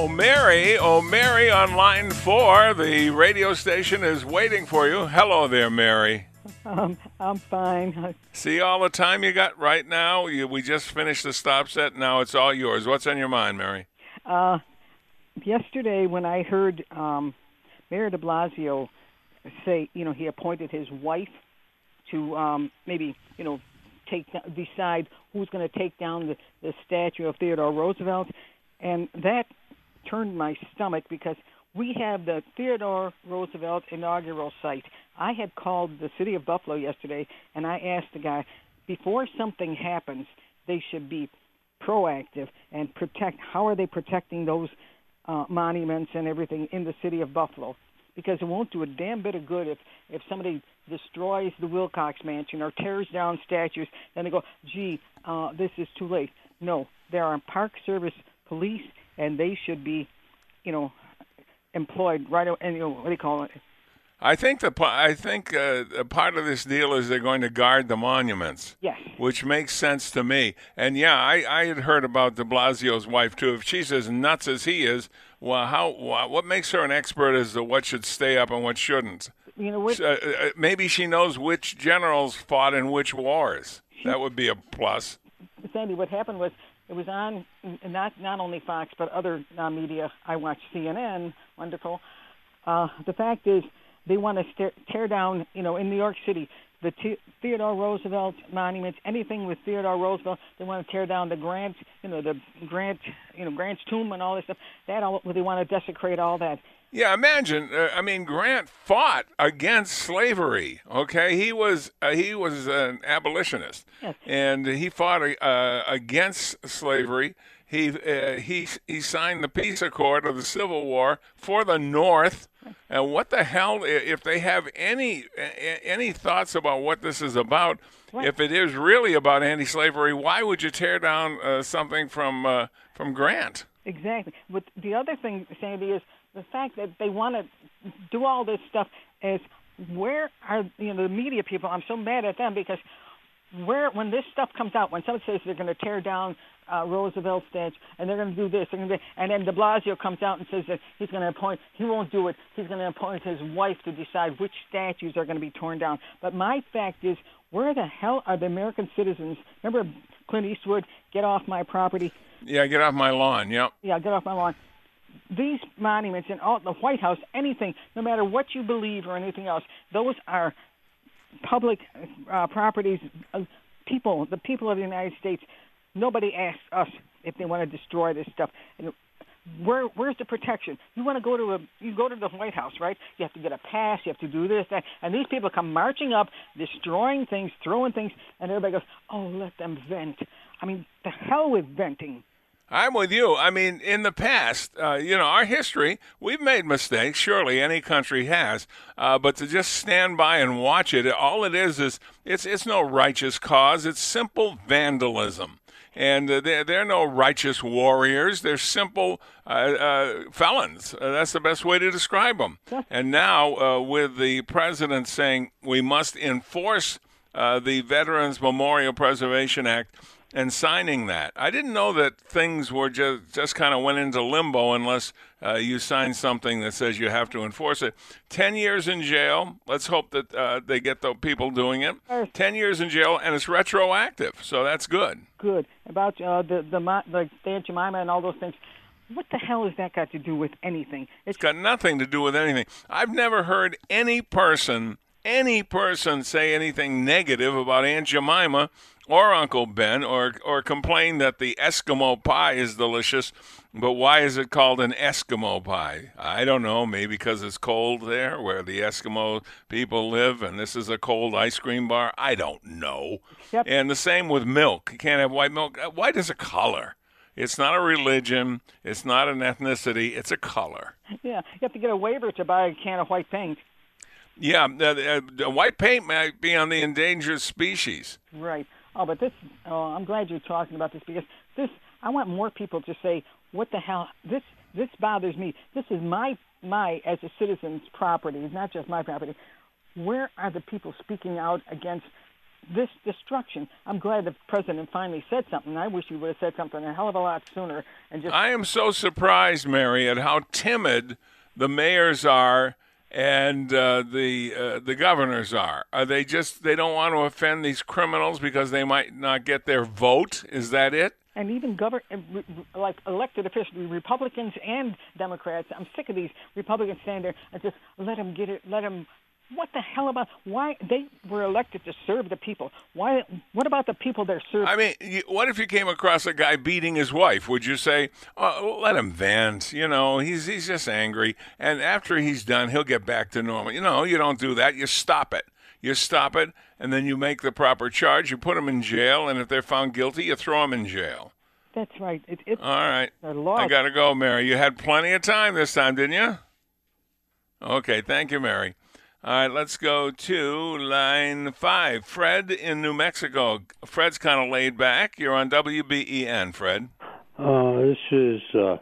Oh, Mary, oh, Mary on line four. The radio station is waiting for you. Hello there, Mary. Um, I'm fine. See all the time you got right now? You, we just finished the stop set. Now it's all yours. What's on your mind, Mary? Uh, yesterday, when I heard um, Mayor de Blasio say, you know, he appointed his wife to um, maybe you know take decide who's going to take down the, the statue of Theodore Roosevelt, and that turned my stomach because we have the Theodore Roosevelt inaugural site. I had called the city of Buffalo yesterday, and I asked the guy before something happens, they should be proactive and protect. How are they protecting those uh, monuments and everything in the city of Buffalo? Because it won't do a damn bit of good if if somebody destroys the Wilcox Mansion or tears down statues, then they go, gee, uh, this is too late. No, there are Park Service police, and they should be, you know, employed right. And you know, what do you call it? I think the I think uh, a part of this deal is they're going to guard the monuments. Yes. Which makes sense to me. And yeah, I, I had heard about De Blasio's wife too. If she's as nuts as he is, well, how what makes her an expert as to what should stay up and what shouldn't? You know, what, uh, uh, maybe she knows which generals fought in which wars. That would be a plus. Sandy, what happened was it was on not not only Fox but other media. I watched CNN. Wonderful. Uh, the fact is, they want to tear down. You know, in New York City, the T- Theodore Roosevelt monuments, anything with Theodore Roosevelt, they want to tear down the Grant, you know, the Grant, you know, Grant's tomb and all this stuff. That all they want to desecrate all that. Yeah, imagine. Uh, I mean, Grant fought against slavery. Okay, he was uh, he was an abolitionist, yes. and he fought uh, against slavery. He uh, he he signed the peace accord of the Civil War for the North. And what the hell? If they have any any thoughts about what this is about, what? if it is really about anti-slavery, why would you tear down uh, something from uh, from Grant? Exactly. But the other thing, Sandy, is the fact that they want to do all this stuff is where are you know the media people? I'm so mad at them because where when this stuff comes out, when someone says they're going to tear down uh, Roosevelt statue and they're going to do this, they're going to, and then De Blasio comes out and says that he's going to appoint, he won't do it. He's going to appoint his wife to decide which statues are going to be torn down. But my fact is, where the hell are the American citizens? Remember Clint Eastwood, "Get off my property." Yeah, get off my lawn. Yep. Yeah, get off my lawn these monuments and all the White House, anything, no matter what you believe or anything else, those are public uh, properties. Uh, people, the people of the United States, nobody asks us if they want to destroy this stuff. And where where's the protection? You want to go to a you go to the White House, right? You have to get a pass. You have to do this, that, and these people come marching up, destroying things, throwing things, and everybody goes, "Oh, let them vent." I mean, the hell with venting. I'm with you. I mean, in the past, uh, you know, our history, we've made mistakes. Surely any country has. Uh, but to just stand by and watch it, all it is is it's it's no righteous cause. It's simple vandalism. And uh, they're, they're no righteous warriors. They're simple uh, uh, felons. Uh, that's the best way to describe them. And now, with the president saying we must enforce the Veterans Memorial Preservation Act, and signing that. I didn't know that things were just just kind of went into limbo unless uh, you sign something that says you have to enforce it. Ten years in jail. Let's hope that uh, they get the people doing it. Ten years in jail, and it's retroactive, so that's good. Good about uh, the the the Aunt Jemima and all those things. What the hell has that got to do with anything? It's got nothing to do with anything. I've never heard any person, any person say anything negative about Aunt Jemima or Uncle Ben or or complain that the Eskimo pie is delicious. But why is it called an Eskimo pie? I don't know. Maybe because it's cold there where the Eskimo people live, and this is a cold ice cream bar. I don't know. Yep. And the same with milk. You can't have white milk. Uh, White is a color. It's not a religion. It's not an ethnicity. It's a color. Yeah, you have to get a waiver to buy a can of white paint. Yeah, the, the white paint might be on the endangered species. Right. Oh, but this. Oh, I'm glad you're talking about this because this. I want more people to say, "What the hell? This this bothers me. This is my my as a citizen's property. It's not just my property. Where are the people speaking out against this destruction? I'm glad the president finally said something. I wish he would have said something a hell of a lot sooner and just. I am so surprised, Mary, at how timid the mayors are and uh, the uh, the governors are. Are they just they don't want to offend these criminals because they might not get their vote? Is that it? and even govern like elected officials, Republicans and Democrats. I'm sick of these Republicans standing there and just let them get it. Let them. What the hell about why they were elected to serve the people? Why? What about the people they're serving? I mean, you, what if you came across a guy beating his wife? Would you say, oh, "Let him vent"? You know, he's he's just angry, and after he's done, he'll get back to normal. You know, you don't do that. You stop it. You stop it, and then you make the proper charge. You put them in jail, and if they're found guilty, you throw them in jail. That's right. It, it, All right. I got to go, Mary. You had plenty of time this time, didn't you? Okay, thank you, Mary. All right, let's go to line five. Fred in New Mexico. Fred's kind of laid back. You're on WBEN, Fred. Uh, this is uh,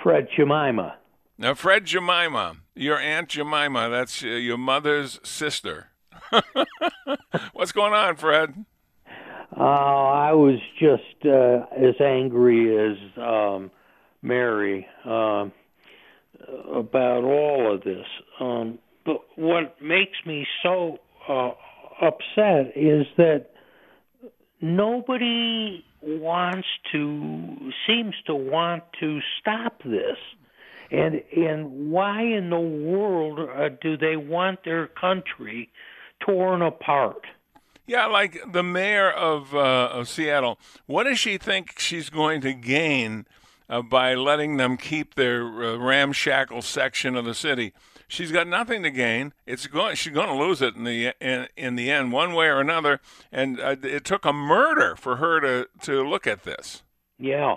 Fred Jemima. Now, Fred Jemima, your Aunt Jemima, that's uh, your mother's sister. What's going on, Fred? Uh, I was just uh, as angry as um, Mary um, about all of this. Um, but what makes me so uh, upset is that nobody wants to seems to want to stop this. And and why in the world uh, do they want their country torn apart? Yeah, like the mayor of uh, of Seattle. What does she think she's going to gain uh, by letting them keep their uh, ramshackle section of the city? She's got nothing to gain. It's going. She's going to lose it in the in, in the end, one way or another. And uh, it took a murder for her to to look at this. Yeah,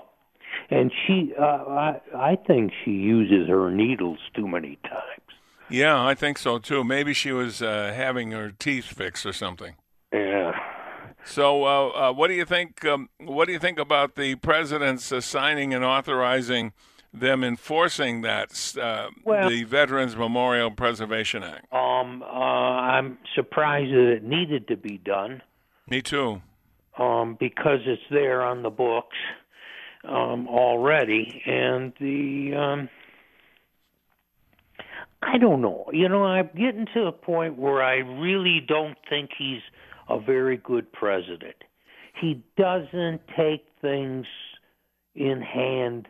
and she, uh, I, I think she uses her needles too many times. Yeah, I think so too. Maybe she was uh, having her teeth fixed or something. Yeah. So, uh, uh, what do you think? Um, what do you think about the president's uh, signing and authorizing them enforcing that uh, Well- the Veterans Memorial Preservation Act? Um, uh, I'm surprised that it needed to be done. Me too. um, because it's there on the books um, already, and the um, I don't know. You know, I'm getting to the point where I really don't think he's a very good president. He doesn't take things in hand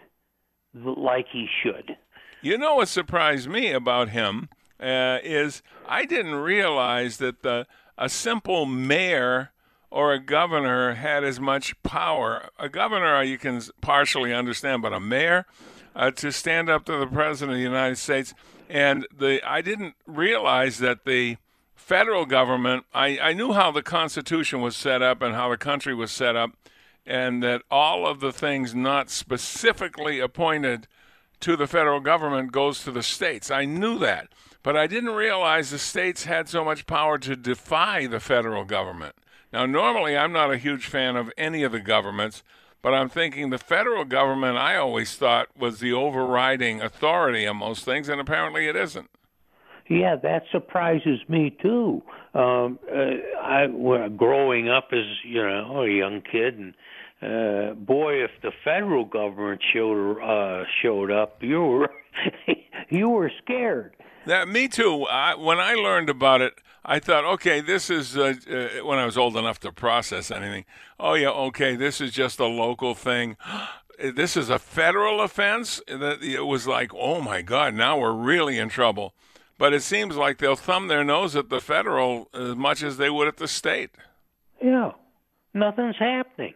like he should. You know what surprised me about him uh, is I didn't realize that the a simple mayor or a governor had as much power. A governor you can partially understand, but a mayor uh, to stand up to the president of the United States and the I didn't realize that the federal government I, I knew how the Constitution was set up and how the country was set up and that all of the things not specifically appointed to the federal government goes to the states. I knew that, but I didn't realize the states had so much power to defy the federal government. Now, normally I'm not a huge fan of any of the governments, but I'm thinking the federal government I always thought was the overriding authority on most things, and apparently it isn't. Yeah, that surprises me too. Um, uh, I well, growing up as you know a young kid, and uh, boy, if the federal government showed uh, showed up, you were you were scared. That me too. I, when I learned about it, I thought, okay, this is uh, uh, when I was old enough to process anything. Oh yeah, okay, this is just a local thing. this is a federal offense. It was like, oh my God, now we're really in trouble. But it seems like they'll thumb their nose at the federal as much as they would at the state. Yeah, nothing's happening.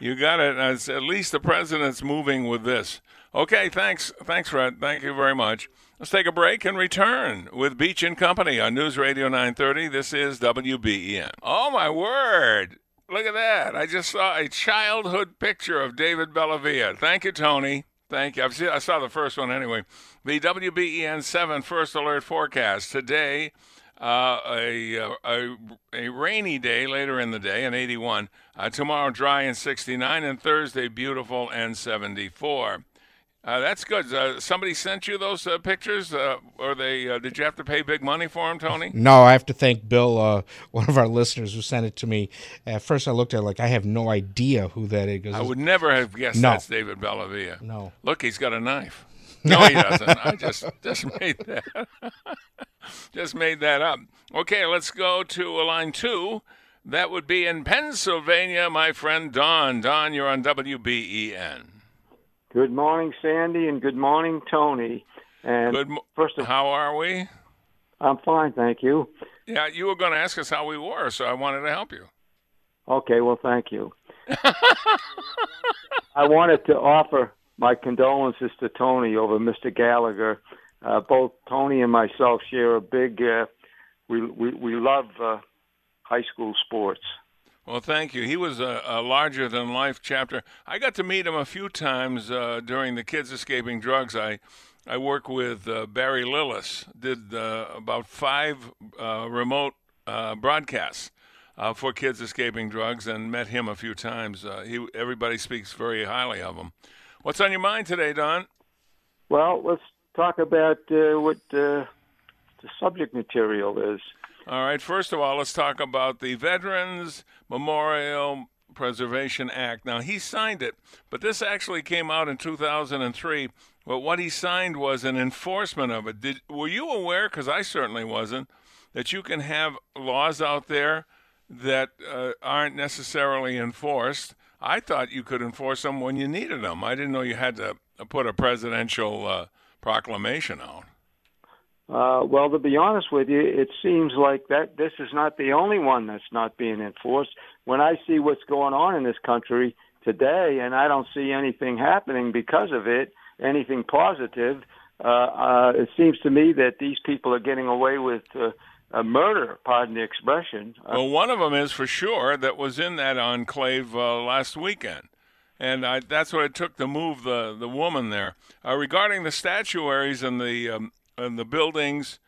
You got it. As at least the president's moving with this. Okay, thanks, thanks, Fred. Thank you very much. Let's take a break and return with Beach and Company on News Radio 930. This is WBEN. Oh my word! Look at that. I just saw a childhood picture of David Bellavia. Thank you, Tony. Thank you. Seen, i saw the first one anyway. The WBEN 7 First Alert Forecast. Today, uh, a, uh, a, a, rainy day later in the day, an 81. Uh, tomorrow, dry and 69. And Thursday, beautiful and 74. Uh, that's good. Uh, somebody sent you those uh, pictures, uh, or they uh, did you have to pay big money for them, Tony? No, I have to thank Bill, uh, one of our listeners, who sent it to me. At first, I looked at it like I have no idea who that is. I would never have guessed no. that's David Bellavia. No, look, he's got a knife. No, he doesn't. I just just made that. just made that up. Okay, let's go to line two. That would be in Pennsylvania, my friend Don. Don, you're on WBEN. Good morning, Sandy, and good morning, Tony. And good mo- first of all, how are we? I'm fine, thank you. Yeah, you were going to ask us how we were, so I wanted to help you. Okay, well, thank you. I wanted to offer my condolences to Tony over Mr. Gallagher. Uh, both Tony and myself share a big. Uh, we we we love uh, high school sports. Well, thank you. He was a, a larger than life chapter. I got to meet him a few times uh, during the Kids Escaping Drugs. I I work with uh, Barry Lillis. Did uh, about five uh, remote uh, broadcasts uh, for Kids Escaping Drugs, and met him a few times. he everybody speaks very highly of him. What's on your mind today, Don? Well, let's talk about what the subject material is. All right. First of all, let's talk about the Veterans Memorial Preservation Act. Now, he signed it, but this actually came out in 2003. But what he signed was an enforcement of it. Did, were you aware, because I certainly wasn't, that you can have laws out there that uh, aren't necessarily enforced? I thought you could enforce them when you needed them. I didn't know you had to put a presidential uh, proclamation out. Uh, well, to be honest with you, it seems like that this is not the only one that's not being enforced. When I see what's going on in this country today, and I don't see anything happening because of it, anything positive, uh, uh, it seems to me that these people are getting away with uh, a murder. Pardon the expression. Uh, well, one of them is for sure that was in that enclave uh, last weekend and I, that's what it took to move the the woman there. Uh, regarding the statuaries and the um, and the buildings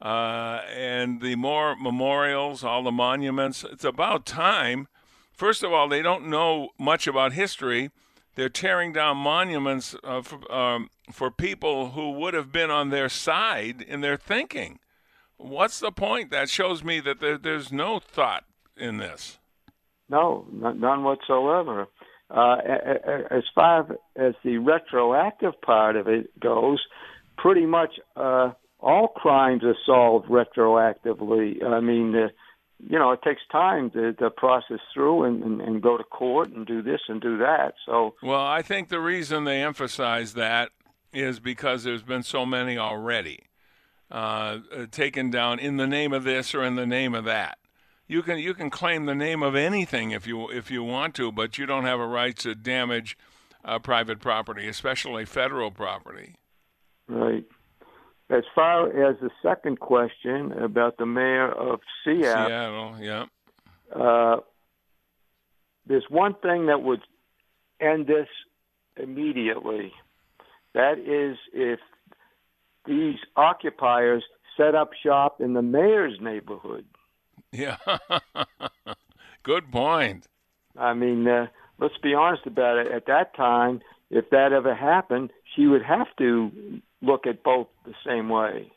uh, and the more memorials, all the monuments. It's about time. First of all, they don't know much about history. They're tearing down monuments uh, for, um, for people who would have been on their side in their thinking. What's the point? That shows me that there, there's no thought in this. No, none whatsoever. Uh, as far as the retroactive part of it goes, pretty much uh, all crimes are solved retroactively. I mean, uh, you know, it takes time to, to process through and, and, and go to court and do this and do that. So, well, I think the reason they emphasize that is because there's been so many already uh, taken down in the name of this or in the name of that. You can you can claim the name of anything if you if you want to, but you don't have a right to damage uh, private property, especially federal property. Right. As far as the second question about the mayor of Seattle, Seattle, yeah. Uh, there's one thing that would end this immediately. That is if these occupiers set up shop in the mayor's neighborhood. Yeah. Good point. I mean, uh, let's be honest about it. At that time, if that ever happened, she would have to look at both the same way.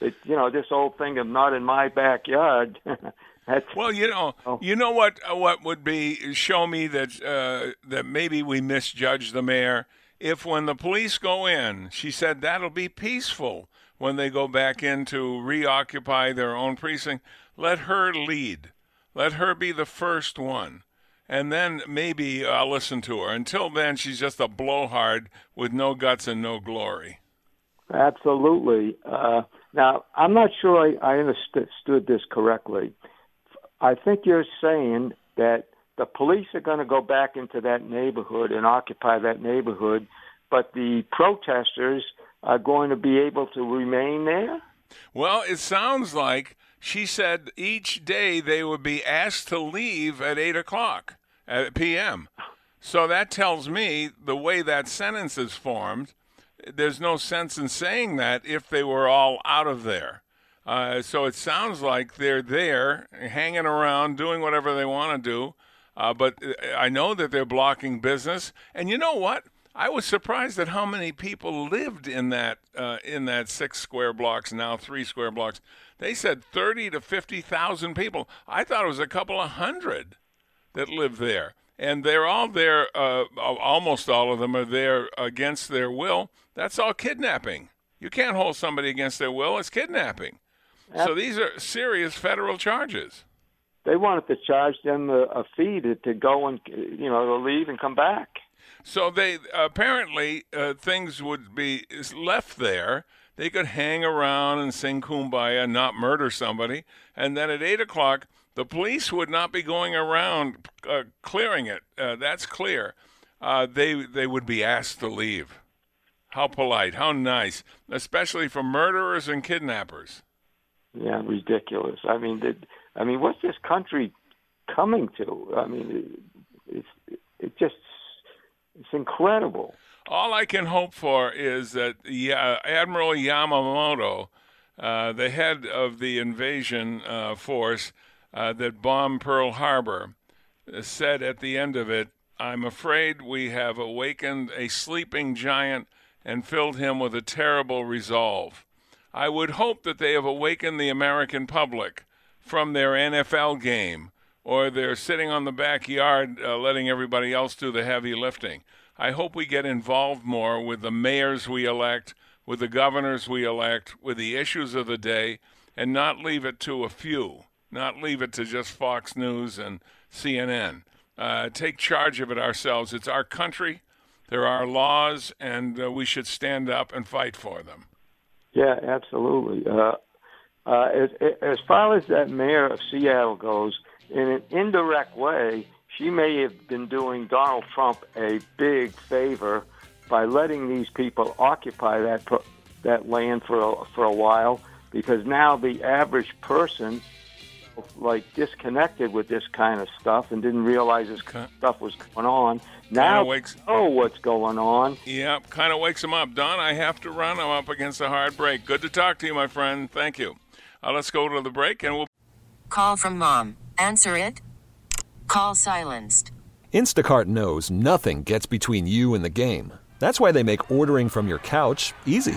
It, you know, this old thing of not in my backyard. that's, well, you know, oh. you know what? Uh, what would be show me that uh, that maybe we misjudged the mayor if when the police go in, she said that'll be peaceful when they go back in to reoccupy their own precinct. Let her lead. Let her be the first one. and then maybe I'll listen to her. Until then, she's just a blowhard with no guts and no glory. Absolutely. Uh, now, I'm not sure I, I understood this correctly. I think you're saying that the police are going to go back into that neighborhood and occupy that neighborhood, but the protesters are going to be able to remain there? Well, it sounds like she said each day they would be asked to leave at 8 o'clock at p.m. So that tells me the way that sentence is formed, there's no sense in saying that if they were all out of there. Uh, so it sounds like they're there, hanging around, doing whatever they want to do. Uh, but uh, I know that they're blocking business. And you know what? I was surprised at how many people lived in that uh, in that six square blocks now three square blocks. They said thirty to fifty thousand people. I thought it was a couple of hundred that live there, and they're all there. Uh, almost all of them are there against their will. That's all kidnapping. You can't hold somebody against their will. It's kidnapping. So these are serious federal charges. They wanted to charge them a, a fee to, to go and you know to leave and come back. So they apparently uh, things would be left there. They could hang around and sing kumbaya, not murder somebody, and then at eight o'clock, the police would not be going around uh, clearing it. Uh, that's clear. Uh, they they would be asked to leave. How polite, how nice, especially for murderers and kidnappers. Yeah, ridiculous. I mean, did, I mean, what's this country coming to? I mean, it, it's it just it's incredible. All I can hope for is that yeah, Admiral Yamamoto, uh, the head of the invasion uh, force uh, that bombed Pearl Harbor, said at the end of it, I'm afraid we have awakened a sleeping giant and filled him with a terrible resolve. I would hope that they have awakened the American public from their NFL game or they're sitting on the backyard uh, letting everybody else do the heavy lifting. I hope we get involved more with the mayors we elect, with the governors we elect, with the issues of the day, and not leave it to a few, not leave it to just Fox News and CNN. Uh, take charge of it ourselves. It's our country. There are laws, and uh, we should stand up and fight for them. Yeah, absolutely. Uh, uh, as, as far as that mayor of Seattle goes, in an indirect way, she may have been doing Donald Trump a big favor by letting these people occupy that that land for a, for a while, because now the average person like disconnected with this kind of stuff and didn't realize this kind of stuff was going on. Now wakes, know what's going on. Yep, kind of wakes them up. Don, I have to run. I'm up against a hard break. Good to talk to you, my friend. Thank you. Uh, let's go to the break and we'll. Call from mom. Answer it. Call silenced. Instacart knows nothing gets between you and the game. That's why they make ordering from your couch easy.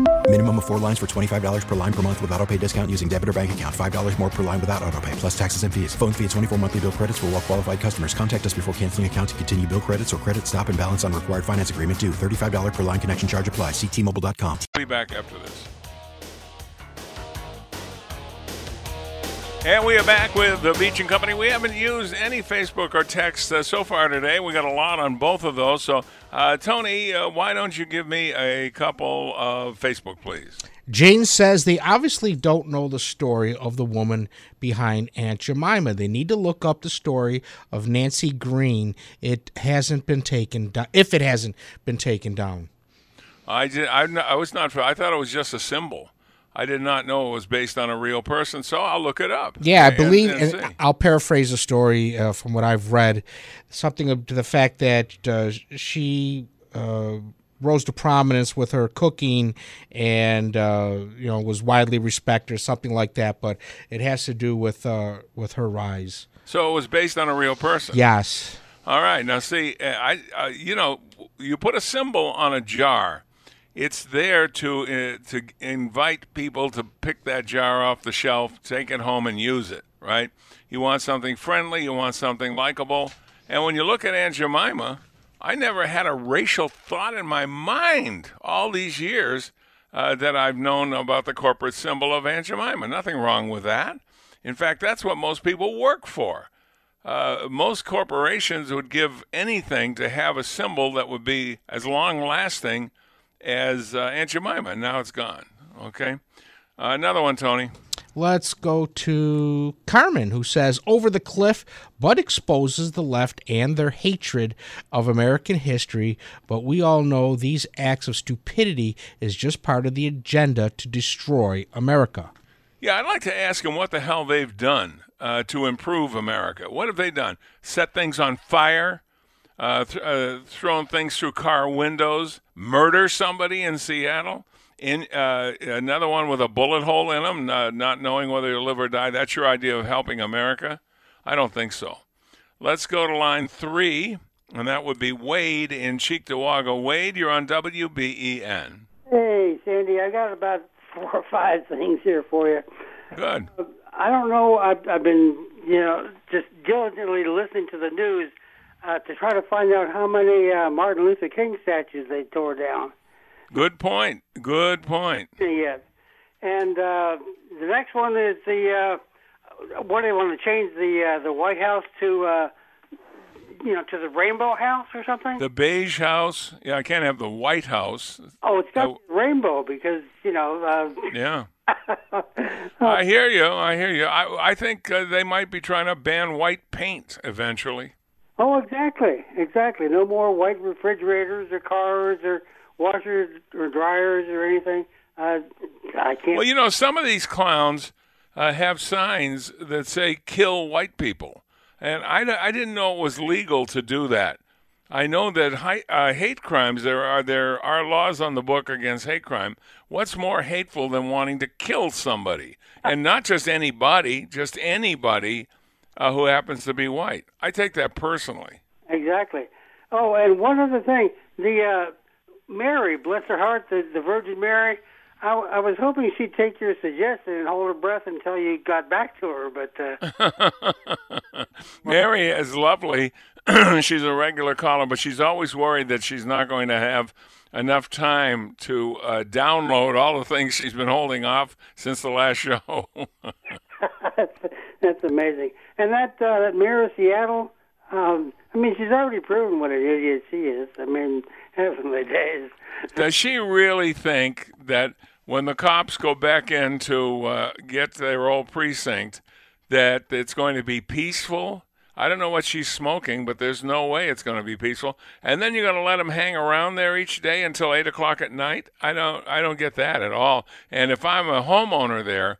Minimum of four lines for $25 per line per month with auto pay discount using debit or bank account. $5 more per line without auto pay, plus taxes and fees. Phone fee at 24 monthly bill credits for all well qualified customers. Contact us before canceling account to continue bill credits or credit stop and balance on required finance agreement due. $35 per line connection charge applies. Ctmobile.com. Be back after this. And we are back with the Beach and Company. We haven't used any Facebook or text uh, so far today. We got a lot on both of those. So, uh, Tony, uh, why don't you give me a couple of Facebook, please? Jane says they obviously don't know the story of the woman behind Aunt Jemima. They need to look up the story of Nancy Green. It hasn't been taken down. If it hasn't been taken down, I did. I, I was not. I thought it was just a symbol. I did not know it was based on a real person, so I'll look it up. Yeah, I believe, and, and I'll paraphrase the story uh, from what I've read, something to the fact that uh, she uh, rose to prominence with her cooking and uh, you know was widely respected or something like that. But it has to do with uh, with her rise. So it was based on a real person. Yes. All right. Now, see, uh, I, uh, you know, you put a symbol on a jar. It's there to uh, to invite people to pick that jar off the shelf, take it home, and use it. Right? You want something friendly. You want something likable. And when you look at Aunt Jemima, I never had a racial thought in my mind all these years uh, that I've known about the corporate symbol of Aunt Jemima. Nothing wrong with that. In fact, that's what most people work for. Uh, most corporations would give anything to have a symbol that would be as long lasting as uh, Aunt Jemima. Now it's gone. Okay. Uh, another one, Tony. Let's go to Carmen, who says, Over the cliff, but exposes the left and their hatred of American history. But we all know these acts of stupidity is just part of the agenda to destroy America. Yeah, I'd like to ask them what the hell they've done uh, to improve America. What have they done? Set things on fire? Uh, th- uh, thrown things through car windows? Murder somebody in Seattle? In uh, another one with a bullet hole in them, uh, not knowing whether you live or die. That's your idea of helping America? I don't think so. Let's go to line three, and that would be Wade in Cheektowaga. Wade, you're on WBEN. Hey, Sandy, I got about four or five things here for you. Good. I don't know. I've, I've been, you know, just diligently listening to the news uh, to try to find out how many uh, Martin Luther King statues they tore down. Good point. Good point. Yes. And uh, the next one is the uh, what they want to change the uh, the White House to uh, you know to the Rainbow House or something. The beige house. Yeah, I can't have the White House. Oh, it's got rainbow because you know. Uh, Yeah. I hear you. I hear you. I I think uh, they might be trying to ban white paint eventually. Oh, exactly, exactly. No more white refrigerators or cars or washers or dryers or anything. Uh, I can't. Well, you know, some of these clowns uh, have signs that say "kill white people," and I, I didn't know it was legal to do that. I know that hi, uh, hate crimes there are there are laws on the book against hate crime. What's more hateful than wanting to kill somebody, and not just anybody, just anybody uh, who happens to be white? I take that personally. Exactly. Oh, and one other thing, the uh, Mary, bless her heart, the, the Virgin Mary. I, I was hoping she'd take your suggestion and hold her breath until you got back to her, but uh, Mary is lovely. she's a regular caller, but she's always worried that she's not going to have enough time to uh, download all the things she's been holding off since the last show. that's, amazing. And that uh, that Mayor of Seattle, um, I mean, she's already proven what an idiot she is. I mean, heavenly days. Does she really think that when the cops go back in to uh, get their old precinct, that it's going to be peaceful? I don't know what she's smoking, but there's no way it's going to be peaceful. And then you're going to let them hang around there each day until eight o'clock at night? I don't, I don't get that at all. And if I'm a homeowner there,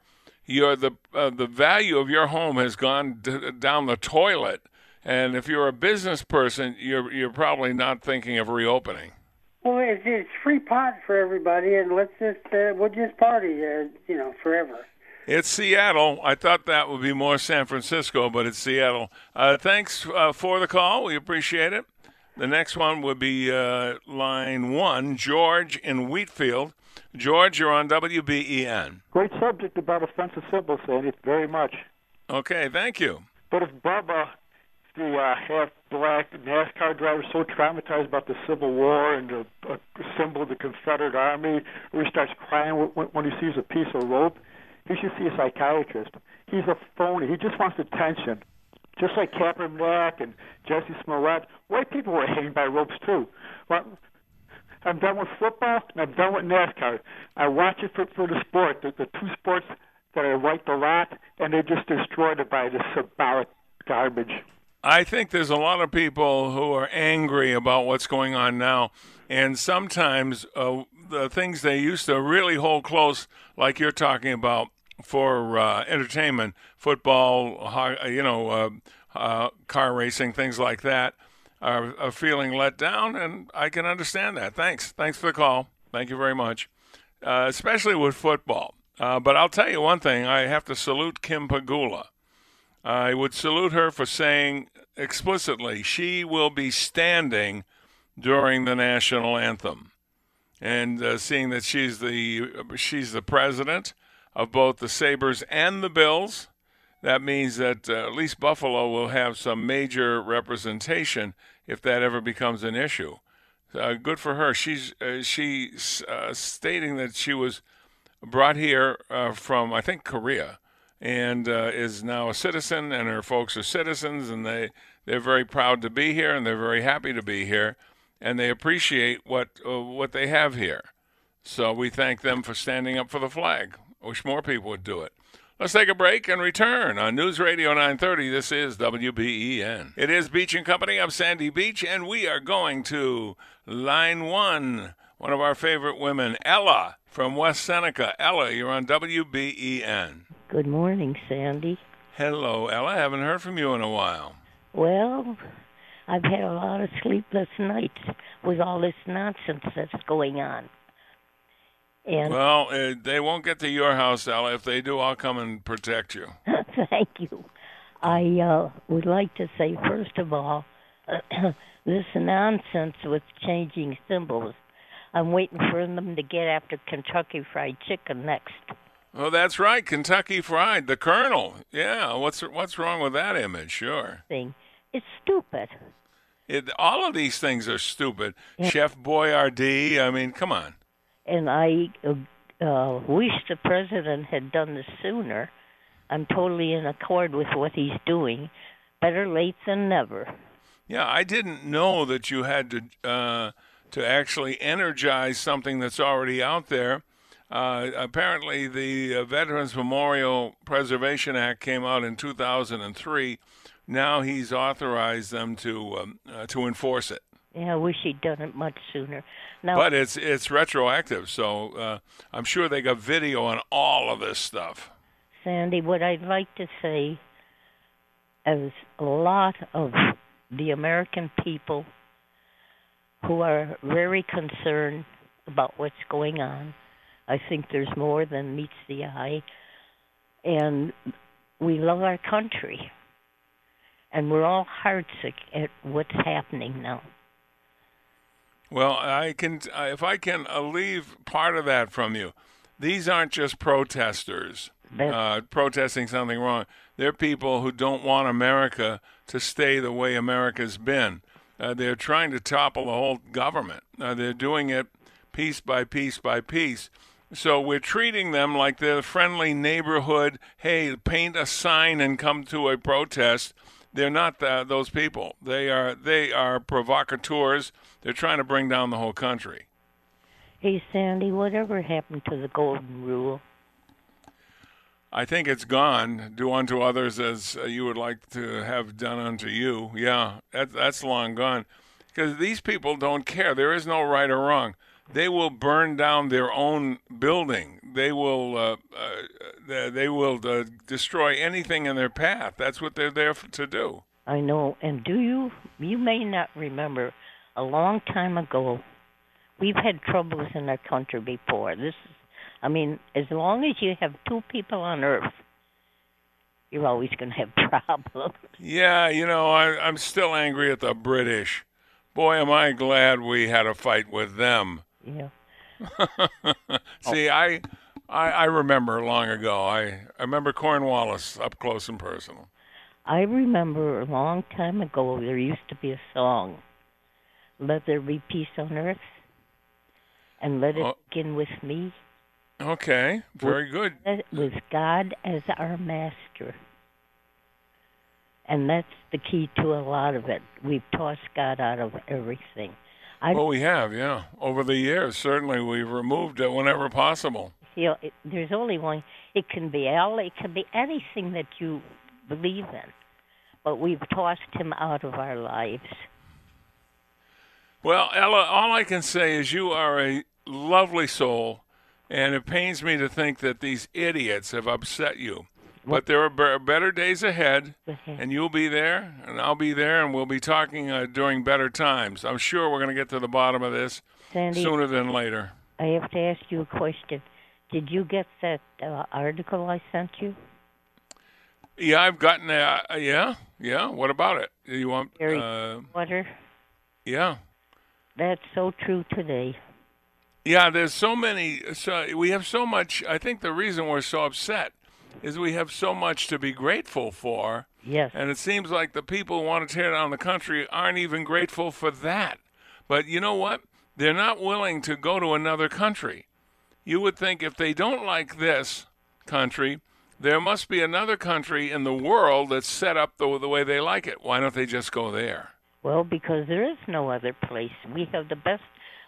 your the uh, the value of your home has gone d- down the toilet. And if you're a business person, you're you're probably not thinking of reopening. Well, it's, it's free pot for everybody, and let's just uh, we'll just party, uh, you know, forever. It's Seattle. I thought that would be more San Francisco, but it's Seattle. Uh, thanks uh, for the call. We appreciate it. The next one would be uh, line one, George in Wheatfield. George, you're on WBEN. Great subject about offensive symbols, Sandy. Very much. Okay, thank you. But if Bubba, the uh, half black NASCAR driver, so traumatized about the Civil War and the uh, symbol of the Confederate Army, where he starts crying when, when he sees a piece of rope, he should see a psychiatrist. He's a phony. He just wants attention. Just like Kaepernick and Jesse Smollett, white people were hanged by ropes too. Well, I'm done with football and I'm done with NASCAR. I watch it for, for the sport, the, the two sports that I liked a lot, and they're just destroyed by this symbolic garbage. I think there's a lot of people who are angry about what's going on now, and sometimes uh, the things they used to really hold close, like you're talking about for uh, entertainment, football, you know, uh, uh, car racing, things like that. Are, are feeling let down, and I can understand that. Thanks. Thanks for the call. Thank you very much. Uh, especially with football. Uh, but I'll tell you one thing I have to salute Kim Pegula. I would salute her for saying explicitly she will be standing during the national anthem. And uh, seeing that she's the she's the president of both the Sabres and the Bills, that means that uh, at least Buffalo will have some major representation if that ever becomes an issue. Uh, good for her. She's uh, she's uh, stating that she was brought here uh, from I think Korea and uh, is now a citizen, and her folks are citizens, and they they're very proud to be here, and they're very happy to be here, and they appreciate what what they have here. So we thank them for standing up for the flag. I wish more people would do it. Let's take a break and return on News Radio 930. This is WBEN. It is Beach and Company. I'm Sandy Beach, and we are going to line one. One of our favorite women, Ella from West Seneca. Ella, you're on WBEN. Good morning, Sandy. Hello, Ella. I Haven't heard from you in a while. Well, I've had a lot of sleepless nights with all this nonsense that's going on. And well, uh, they won't get to your house, Ella. If they do, I'll come and protect you. Thank you. I uh, would like to say, first of all, this nonsense with changing symbols. I'm waiting for them to get after Kentucky Fried Chicken next. Oh, that's right, Kentucky Fried, the Colonel. Yeah, what's what's wrong with that image? Sure. Thing, it's stupid. It, all of these things are stupid. Yeah. Chef Boyardee. I mean, come on and I uh, wish the president had done this sooner. I'm totally in accord with what he's doing. Better late than never. Yeah, I didn't know that you had to uh, to actually energize something that's already out there. Uh, apparently, the uh, Veterans Memorial Preservation Act came out in 2003. Now he's authorized them to um, uh, to enforce it. Yeah, I wish he'd done it much sooner. Now, but it's it's retroactive, so uh, I'm sure they got video on all of this stuff. Sandy, what I'd like to say is a lot of the American people who are very concerned about what's going on. I think there's more than meets the eye, and we love our country, and we're all heartsick at what's happening now. Well, I can if I can leave part of that from you. These aren't just protesters uh, protesting something wrong. They're people who don't want America to stay the way America's been. Uh, they're trying to topple the whole government. Uh, they're doing it piece by piece by piece. So we're treating them like they're a friendly neighborhood. Hey, paint a sign and come to a protest. They're not those people. They are they are provocateurs. They're trying to bring down the whole country. Hey Sandy, whatever happened to the golden rule? I think it's gone. Do unto others as uh, you would like to have done unto you. Yeah, that, that's long gone. Because these people don't care. There is no right or wrong. They will burn down their own building. They will uh, uh, they will uh, destroy anything in their path. That's what they're there for, to do. I know. And do you you may not remember a long time ago we've had troubles in our country before. This is I mean, as long as you have two people on earth, you're always going to have problems. Yeah, you know, I, I'm still angry at the British. Boy, am I glad we had a fight with them. Yeah. See. I, I, I remember long ago. I, I remember Cornwallis up close and personal. I remember a long time ago there used to be a song, "Let there be peace on earth," and let it oh. begin with me. Okay, very with, good. With God as our master. And that's the key to a lot of it. We've tossed God out of everything. I, well, we have, yeah. Over the years, certainly we've removed it whenever possible. You know, it, there's only one. It can be L. It can be anything that you believe in, but we've tossed him out of our lives. Well, Ella, all I can say is you are a lovely soul, and it pains me to think that these idiots have upset you. But there are be- better days ahead, and you'll be there, and I'll be there, and we'll be talking uh, during better times. I'm sure we're going to get to the bottom of this Sandy, sooner than later. I have to ask you a question. Did you get that uh, article I sent you? Yeah, I've gotten. Uh, yeah, yeah. What about it? You want? Harry Uh, yeah. That's so true today. Yeah, there's so many. So we have so much. I think the reason we're so upset is we have so much to be grateful for. Yes. And it seems like the people who want to tear down the country aren't even grateful for that. But you know what? They're not willing to go to another country. You would think if they don't like this country, there must be another country in the world that's set up the, the way they like it. Why don't they just go there? Well, because there is no other place. We have the best.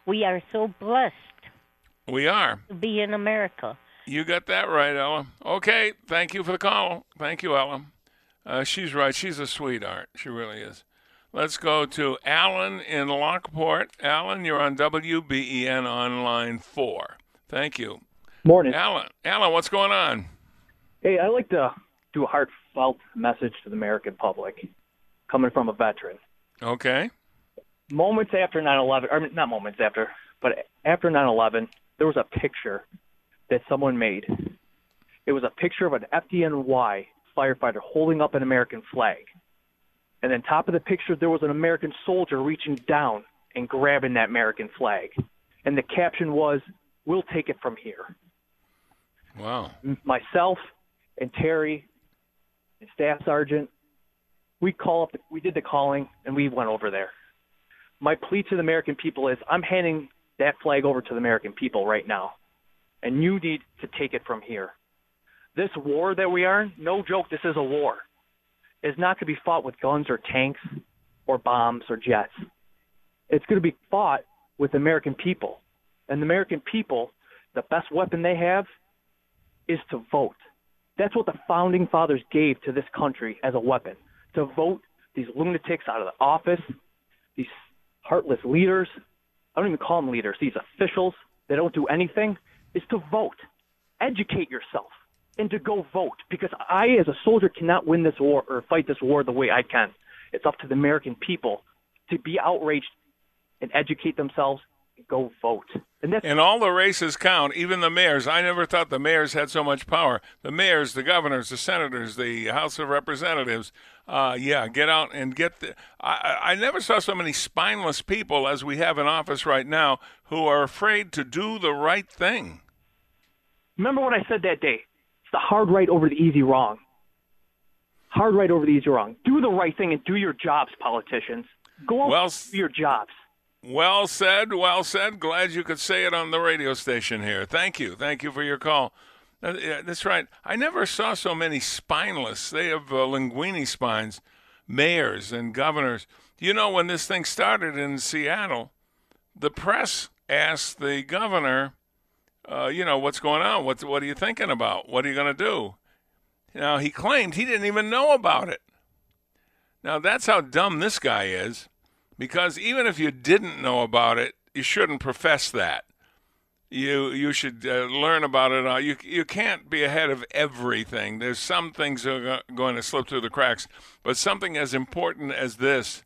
We are so blessed We are. to be in America. You got that right, Ella. Okay, thank you for the call. Thank you, Ella. Uh, she's right. She's a sweetheart. She really is. Let's go to Alan in Lockport. Alan, you're on WBEN on line four. Thank you. Morning. Alan, Alan, what's going on? Hey, I'd like to do a heartfelt message to the American public, coming from a veteran. Okay. Moments after 9/11, or not moments after, but after 9/11, there was a picture that someone made. It was a picture of an FDNY firefighter holding up an American flag, and then top of the picture there was an American soldier reaching down and grabbing that American flag, and the caption was, "We'll take it from here." Wow. myself and Terry and Staff Sergeant, we call up, we did the calling, and we went over there. My plea to the American people is, I'm handing that flag over to the American people right now, and you need to take it from here. This war that we are in, no joke, this is a war. Is not to be fought with guns or tanks or bombs or jets. It's going to be fought with American people, and the American people, the best weapon they have is to vote. That's what the founding fathers gave to this country as a weapon to vote these lunatics out of the office, these heartless leaders. I don't even call them leaders, these officials. They don't do anything, is to vote. Educate yourself and to go vote because I, as a soldier, cannot win this war or fight this war the way I can. It's up to the American people to be outraged and educate themselves and go vote. And And all the races count, even the mayors. I never thought the mayors had so much power. The mayors, the governors, the senators, the House of Representatives. Uh, yeah, get out and get the. I I never saw so many spineless people as we have in office right now who are afraid to do the right thing. Remember what I said that day? It's the hard right over the easy wrong. Hard right over the easy wrong. Do the right thing and do your jobs, politicians. Go out Well, and do your jobs. Well said, well said. Glad you could say it on the radio station here. Thank you. Thank you for your call. Uh, that's right. I never saw so many spineless. They have uh, linguini spines, mayors and governors. You know, when this thing started in Seattle, the press asked the governor, uh, you know, what's going on? What, what are you thinking about? What are you going to do? Now, he claimed he didn't even know about it. Now, that's how dumb this guy is, because even if you didn't know about it, you shouldn't profess that. You you should uh, learn about it. Uh, you you can't be ahead of everything. There's some things that are going to slip through the cracks, but something as important as this,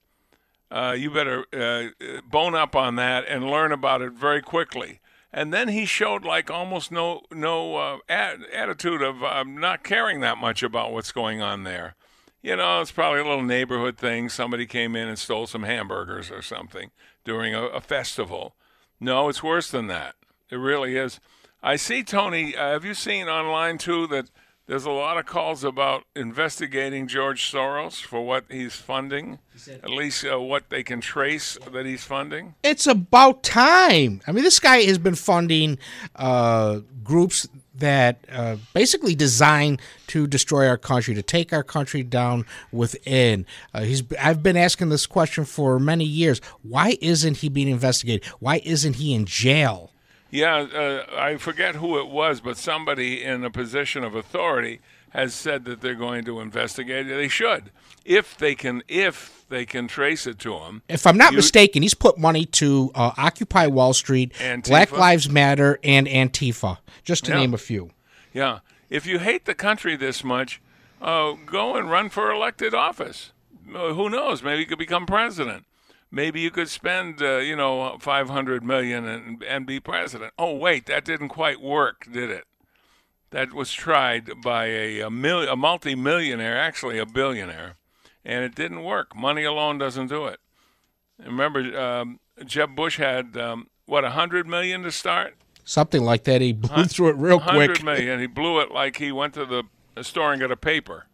uh, you better uh, bone up on that and learn about it very quickly. And then he showed like almost no no uh, attitude of um, not caring that much about what's going on there. You know, it's probably a little neighborhood thing. Somebody came in and stole some hamburgers or something during a, a festival. No, it's worse than that. It really is. I see, Tony, uh, have you seen online too that there's a lot of calls about investigating George Soros for what he's funding, at least uh, what they can trace that he's funding? It's about time. I mean, this guy has been funding uh, groups that uh, basically designed to destroy our country, to take our country down within. Uh, he's. I've been asking this question for many years. Why isn't he being investigated? Why isn't he in jail? Yeah, uh, I forget who it was, but somebody in a position of authority has said that they're going to investigate. They should, if they can, if they can trace it to him. If I'm not You- mistaken, he's put money to uh, Occupy Wall Street, Antifa? Black Lives Matter, and Antifa, just to Yeah. name a few. Yeah, if you hate the country this much, uh, go and run for elected office. Uh, who knows? Maybe you could become president. Maybe you could spend, uh, you know, 500 million and, and be president. Oh, wait, that didn't quite work, did it? That was tried by a, a, mil- a multi-millionaire, actually a billionaire, and it didn't work. Money alone doesn't do it. Remember, um, Jeb Bush had um, what a hundred million to start. Something like that. He blew through it real quick. Hundred million. He blew it like he went to the store and got a paper,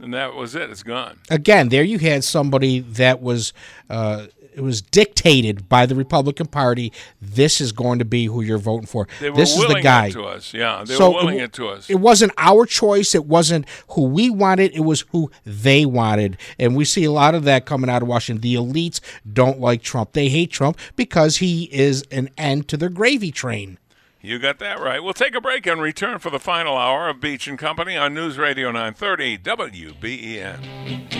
and that was it. It's gone. Again, there you had somebody that was. Uh, it was dictated by the Republican Party. This is going to be who you're voting for. This is the guy. it to us. Yeah, they So were willing it, it to us. It wasn't our choice. It wasn't who we wanted. It was who they wanted. And we see a lot of that coming out of Washington. The elites don't like Trump. They hate Trump because he is an end to their gravy train. You got that right. We'll take a break and return for the final hour of Beach and Company on News Radio 930 WBEN.